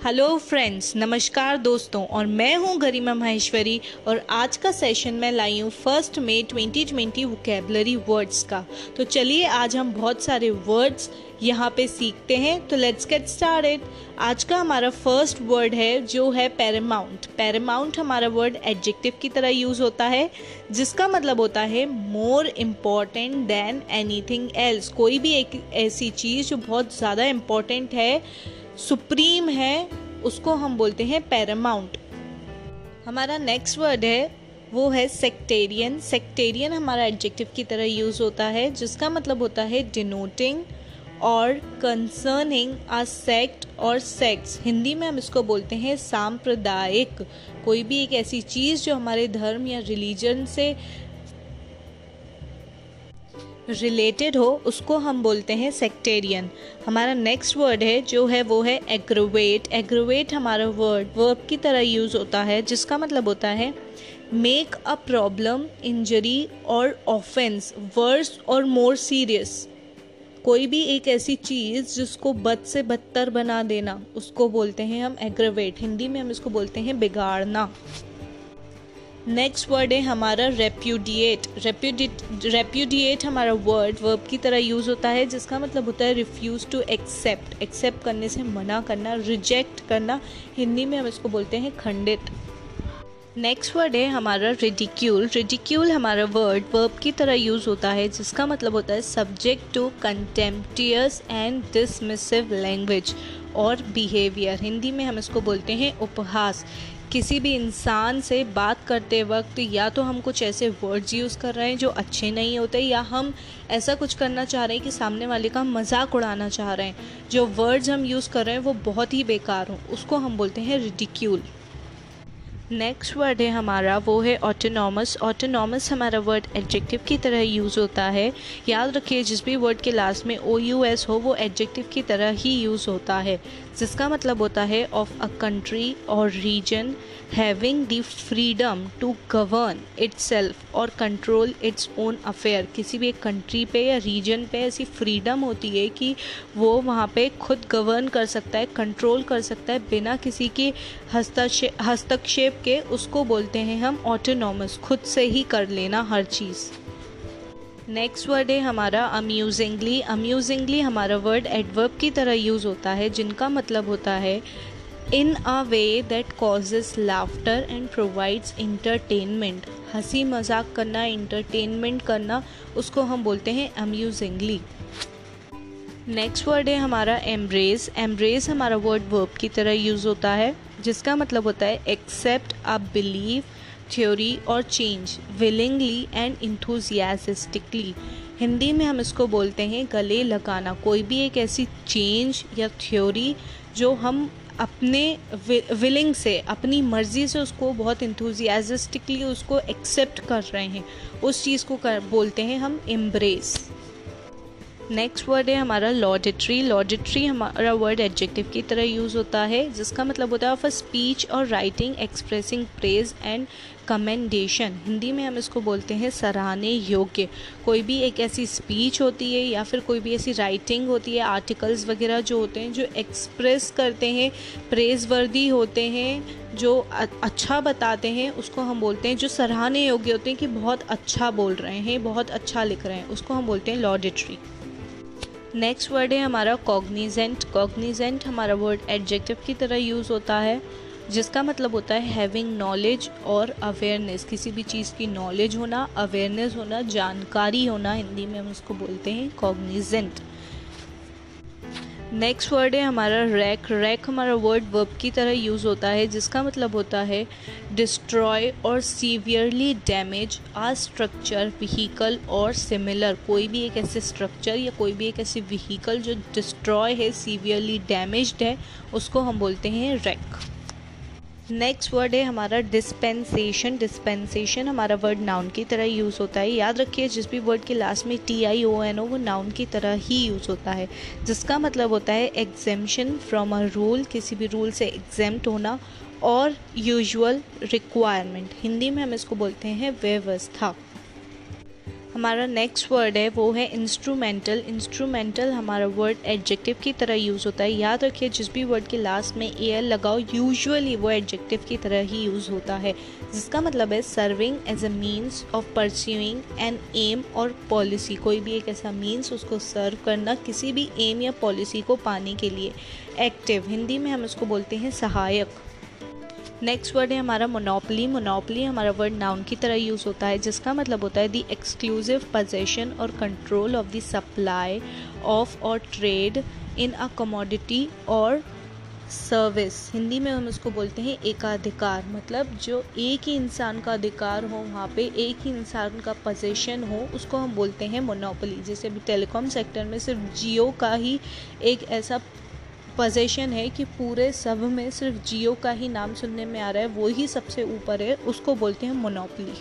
Hello friends नमस्कार दोस्तों, और मैं हूँ गरिमा माहेश्वरी, और आज का सेशन मैं लाई हूँ फ़र्स्ट मे 2020 वोकेबलरी वर्ड्स का। तो चलिए आज हम बहुत सारे वर्ड्स यहाँ पे सीखते हैं तो लेट्स गेट स्टार्टेड आज का हमारा फ़र्स्ट वर्ड है, जो है पैरामाउंट पैरामाउंट हमारा वर्ड एडजेक्टिव की तरह यूज़ होता है, जिसका मतलब होता है more important than anything else कोई भी एक ऐसी चीज़ जो बहुत ज़्यादा इंपॉर्टेंट है सुप्रीम है, उसको हम बोलते हैं पैरामाउंट। हमारा नेक्स्ट वर्ड है, वो है सेक्टेरियन सेक्टेरियन हमारा एडजेक्टिव की तरह यूज़ होता है, जिसका मतलब होता है डिनोटिंग और कंसर्निंग आ सेक्ट और सेक्स हिंदी में हम इसको बोलते हैं सांप्रदायिक। कोई भी एक ऐसी चीज़ जो हमारे धर्म या रिलीजन से रिलेटेड हो, उसको हम बोलते हैं सेक्टेरियन हमारा नेक्स्ट वर्ड है, जो है, वो है एग्रोवेट एग्रोवेट हमारा वर्ड वर्ब की तरह यूज़ होता है, जिसका मतलब होता है मेक अ प्रॉब्लम इंजरी और ऑफेंस वर्स और मोर सीरियस कोई भी एक ऐसी चीज़ जिसको बद से बदतर बना देना, उसको बोलते हैं हम एग्रोवेट हिंदी में हम इसको बोलते हैं बिगाड़ना. नेक्स्ट वर्ड है हमारा रेप्यूडिएट रेप्यूडिएट रेप्यूडिएट हमारा वर्ड वर्ब की तरह यूज़ होता है, जिसका मतलब होता है रिफ्यूज़ टू एक्सेप्ट एक्सेप्ट करने से मना करना रिजेक्ट करना, हिंदी में हम इसको बोलते हैं खंडित. नेक्स्ट वर्ड है हमारा रिडिक्यूल रिडिक्यूल हमारा वर्ड वर्ब की तरह यूज़ होता है, जिसका मतलब होता है subject to contemptuous and dismissive language और बिहेवियर हिंदी में हम इसको बोलते हैं उपहास. किसी भी इंसान से बात करते वक्त या तो हम कुछ ऐसे वर्ड्स यूज़ कर रहे हैं जो अच्छे नहीं होते, या हम ऐसा कुछ करना चाह रहे हैं कि सामने वाले का मज़ाक उड़ाना चाह रहे हैं। जो वर्ड्स हम यूज़ कर रहे हैं वो बहुत ही बेकार हों, उसको हम बोलते हैं रिडिक्यूल नेक्स्ट वर्ड है हमारा, वो है ऑटोनॉमस ऑटोनॉमस हमारा वर्ड एडजेक्टिव की तरह यूज़ होता है। याद रखिए, जिस भी वर्ड के लास्ट में ओ यू एस हो, वो एडजेक्टिव की तरह ही यूज़ होता है। जिसका मतलब होता है ऑफ़ अ कंट्री और region having the freedom to govern itself और कंट्रोल इट्स ओन अफेयर किसी भी एक कंट्री पे या रीजन पे ऐसी फ्रीडम होती है कि वो वहाँ पे खुद गवर्न कर सकता है कंट्रोल कर सकता है बिना किसी की हस्तक्षेप हस्तक्षेप के उसको बोलते हैं हम ऑटोनॉमस खुद से ही कर लेना हर चीज़। नेक्स्ट वर्ड है हमारा अम्यूजिंगली अम्यूजिंगली हमारा वर्ड एडवर्ब की तरह यूज़ होता है, जिनका मतलब होता है in a way that causes laughter and provides entertainment हँसी मज़ाक करना इंटरटेनमेंट करना, उसको हम बोलते हैं अम्यूजिंगली नेक्स्ट वर्ड है हमारा एम्ब्रेस एम्ब्रेस हमारा वर्ड वर्ब की तरह यूज़ होता है, जिसका मतलब होता है एक्सेप्ट अ बिलीव थ्योरी और change willingly and enthusiastically. Hindi में हम इसको बोलते हैं गले लगाना। कोई भी एक ऐसी चेंज या थ्योरी जो हम अपने विलिंग से, अपनी मर्ज़ी से उसको बहुत इंथुजियास्टिकली उसको एक्सेप्ट कर रहे हैं, उस चीज़ को कर बोलते हैं हम एम्ब्रेस नेक्स्ट वर्ड है हमारा लॉडिट्री लॉडिट्री हमारा वर्ड एडजेक्टिव की तरह यूज़ होता है, जिसका मतलब होता है ऑफ़ अ स्पीच और writing expressing praise and commendation Hindi में हम इसको बोलते हैं सराहने योग्य. कोई भी एक ऐसी स्पीच होती है या फिर कोई भी ऐसी राइटिंग होती है आर्टिकल्स वगैरह जो होते हैं, जो एक्सप्रेस करते हैं प्रेज वर्दी होते हैं, जो अच्छा बताते हैं, उसको हम बोलते हैं, जो सराहने योग्य होते हैं कि बहुत अच्छा बोल रहे हैं, बहुत अच्छा लिख रहे हैं, उसको हम बोलते हैं लॉडिट्री नेक्स्ट वर्ड है हमारा कॉग्निजेंट कॉग्निजेंट हमारा वर्ड एडजेक्टिव की तरह यूज़ होता है, जिसका मतलब होता है हैविंग नॉलेज और अवेयरनेस किसी भी चीज़ की नॉलेज होना अवेयरनेस होना, जानकारी होना, हिंदी में हम उसको बोलते हैं कॉग्निजेंट नेक्स्ट वर्ड है हमारा रैक रैक हमारा वर्ड वर्ब की तरह यूज़ होता है, जिसका मतलब होता है डिस्ट्रॉय और severely damage a structure vehicle और सिमिलर कोई भी एक ऐसे स्ट्रक्चर या कोई भी एक ऐसे व्हीकल जो डिस्ट्रॉय है सीवियरली डैमेज्ड है, उसको हम बोलते हैं रैक नेक्स्ट वर्ड है हमारा डिस्पेंसेशन डिस्पेंसेशन हमारा वर्ड नाउन की तरह यूज़ होता है। याद रखिए, जिस भी वर्ड के लास्ट में T I O N O वो नाउन की तरह ही यूज़ होता है। जिसका मतलब होता है एग्जेम्शन फ्रॉम अ रूल किसी भी रूल से एग्जेम्प्ट होना और यूजुअल रिक्वायरमेंट हिंदी में हम इसको बोलते हैं व्यवस्था। हमारा नेक्स्ट वर्ड है, वो है इंस्ट्रूमेंटल इंस्ट्रूमेंटल हमारा वर्ड एडजेक्टिव की तरह यूज़ होता है. याद रखिए, जिस भी वर्ड के लास्ट में ए एल लगाओ यूजुअली वो एडजेक्टिव की तरह ही यूज़ होता है. जिसका मतलब है serving as a means of pursuing an aim और पॉलिसी कोई भी एक ऐसा मीन्स उसको सर्व करना किसी भी एम या पॉलिसी को पाने के लिए. एक्टिव हिंदी में हम इसको बोलते हैं सहायक. नेक्स्ट वर्ड है हमारा मोनोपली मोनोपली हमारा वर्ड नाउन की तरह यूज़ होता है, जिसका मतलब होता है दी एक्सक्लूसिव पोजेशन और control of the supply of और ट्रेड इन अ कमोडिटी और सर्विस हिंदी में हम उसको बोलते हैं एकाधिकार. मतलब जो एक ही इंसान का अधिकार हो, वहाँ पे एक ही इंसान का पोजेशन हो, उसको हम बोलते हैं मोनोपली जैसे अभी टेलीकॉम सेक्टर में सिर्फ़ जियो का ही एक ऐसा पोजेशन है कि पूरे सब में सिर्फ़ जियो का ही नाम सुनने में आ रहा है, वो ही सबसे ऊपर है, उसको बोलते हैं मोनोपली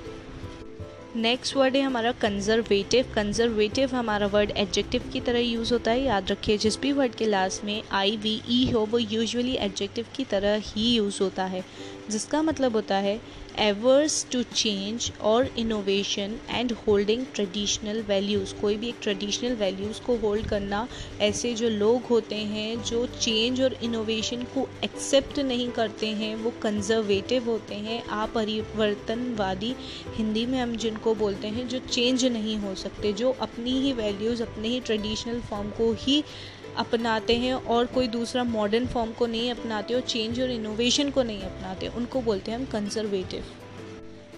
नेक्स्ट वर्ड है हमारा कंजर्वेटिव कंजर्वेटिव हमारा वर्ड एडजेक्टिव की तरह यूज़ होता है, याद रखिए, जिस भी वर्ड के लास्ट में आई वी ई हो, वो यूजुअली एडजेक्टिव की तरह ही यूज़ होता है। जिसका मतलब होता है एवर्स टू चेंज और innovation and holding traditional values. कोई भी एक ट्रेडिशनल वैल्यूज़ को होल्ड करना ऐसे जो लोग होते हैं जो चेंज और इनोवेशन को एक्सेप्ट नहीं करते हैं, वो कंजर्वेटिव होते हैं, अपरिवर्तनवादी हिंदी में हम जिनको बोलते हैं, जो चेंज नहीं हो सकते, जो अपनी ही वैल्यूज़, अपने ही ट्रेडिशनल फॉर्म को ही अपनाते हैं और कोई दूसरा मॉडर्न फॉर्म को नहीं अपनाते और चेंज और इनोवेशन को नहीं अपनाते, उनको बोलते हैं हम कंजर्वेटिव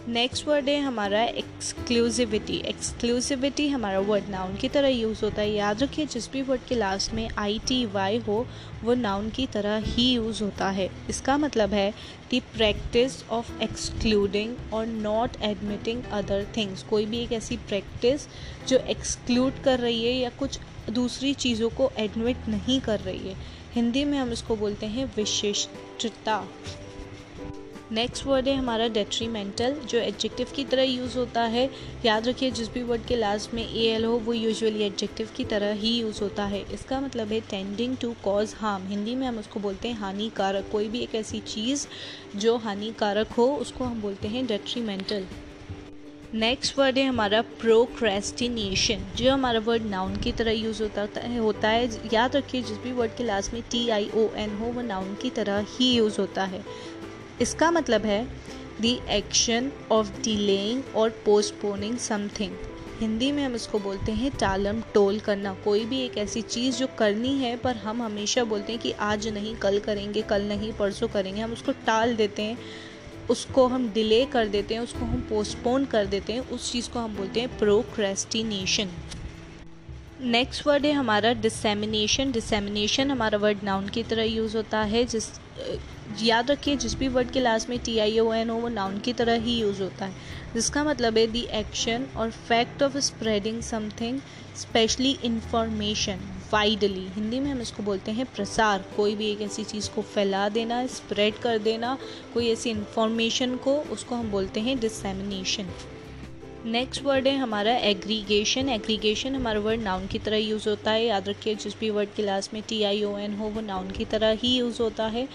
नेक्स्ट वर्ड है हमारा एक्सक्लूसिविटी एक्सक्लूसिविटी हमारा वर्ड नाउन की तरह यूज़ होता है। याद रखिए, जिस भी वर्ड के लास्ट में आई टी वाई हो, वो नाउन की तरह ही यूज़ होता है। इसका मतलब है द प्रैक्टिस ऑफ़ एक्सक्लूडिंग और नॉट एडमिटिंग अदर थिंग्स कोई भी एक ऐसी प्रैक्टिस जो एक्सक्लूड कर रही है या कुछ दूसरी चीज़ों को एडमिट नहीं कर रही है। हिंदी में हम इसको बोलते हैं विशिष्टता। नेक्स्ट वर्ड है हमारा डेट्रीमेंटल जो एडजेक्टिव की तरह यूज़ होता है। याद रखिए, जिस भी वर्ड के लास्ट में ए एल हो, वो यूजुअली एडजेक्टिव की तरह ही यूज़ होता है। इसका मतलब है tending to cause harm Hindi में हम उसको बोलते हैं हानिकारक। कोई भी एक ऐसी चीज़ जो हानिकारक हो, उसको हम बोलते हैं डेट्रीमेंटल नेक्स्ट वर्ड है हमारा प्रोक्रेस्टिनेशन जो हमारा वर्ड नाउन की तरह यूज़ होता है होता है। याद रखिए, जिस भी वर्ड के लास्ट में टी आई ओ एन हो, वो नाउन की तरह ही यूज़ होता है। इसका मतलब है द एक्शन ऑफ़ डिलेइंग और पोस्टपोनिंग समथिंग हिंदी में हम इसको बोलते हैं टालम टोल करना। कोई भी एक ऐसी चीज़ जो करनी है, पर हम हमेशा बोलते हैं कि आज नहीं, कल करेंगे, कल नहीं, परसों करेंगे। हम उसको टाल देते हैं, उसको हम डिले कर देते हैं, उसको हम पोस्टपोन कर देते हैं, उस चीज़ को हम बोलते हैं प्रोक्रेस्टिनेशन नेक्स्ट वर्ड है हमारा डिसेमिनेशन डिसेमिनेशन हमारा वर्ड नाउन की तरह यूज़ होता है. जिस याद रखिए, जिस भी वर्ड के लास्ट में टी आई ओ एन हो वो नाउन की तरह ही यूज़ होता है. जिसका मतलब है दी एक्शन और fact of spreading something specially information widely Hindi में हम इसको बोलते हैं प्रसार. कोई भी एक ऐसी चीज़ को फैला देना स्प्रेड कर देना, कोई ऐसी इंफॉर्मेशन को, उसको हम बोलते हैं डिसमिनेशन नेक्स्ट वर्ड है हमारा एग्रीगेशन एग्रीगेशन हमारा वर्ड नाउन की तरह यूज़ होता है. याद रखिए, जिस भी वर्ड के लास्ट में टी आई ओ एन हो, वो नाउन की तरह ही यूज़ होता है,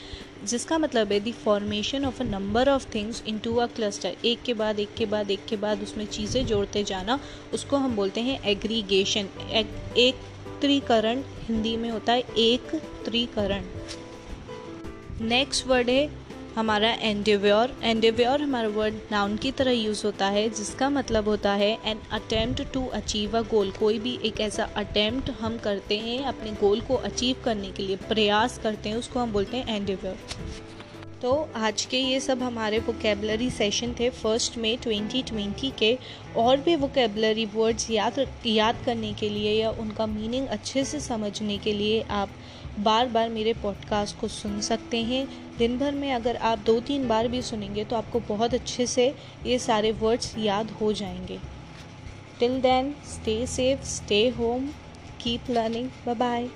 जिसका मतलब है the formation of a number of things into a cluster एक के बाद, एक के बाद, एक के बाद उसमें चीज़ें जोड़ते जाना, उसको हम बोलते हैं एग्रीगेशन एक त्रिकरण हिंदी में होता है, एक त्रिकरण. नेक्स्ट वर्ड है हमारा एंडेव्योर एंडेव्योर हमारा वर्ड नाउन की तरह यूज़ होता है, जिसका मतलब होता है an attempt to achieve a goal कोई भी एक ऐसा अटेम्प्ट हम करते हैं अपने गोल को अचीव करने के लिए, प्रयास करते हैं, उसको हम बोलते हैं एंडेव्योर तो आज के ये सब हमारे वोकेबलरी सेशन थे फ़र्स्ट में 2020 के, और भी वोकेबलरी वर्ड्स याद याद करने के लिए या उनका मीनिंग अच्छे से समझने के लिए आप बार बार मेरे पॉडकास्ट को सुन सकते हैं। दिन भर में अगर आप दो तीन बार भी सुनेंगे तो आपको बहुत अच्छे से ये सारे वर्ड्स याद हो जाएँगे। Till then stay safe stay home keep learning bye bye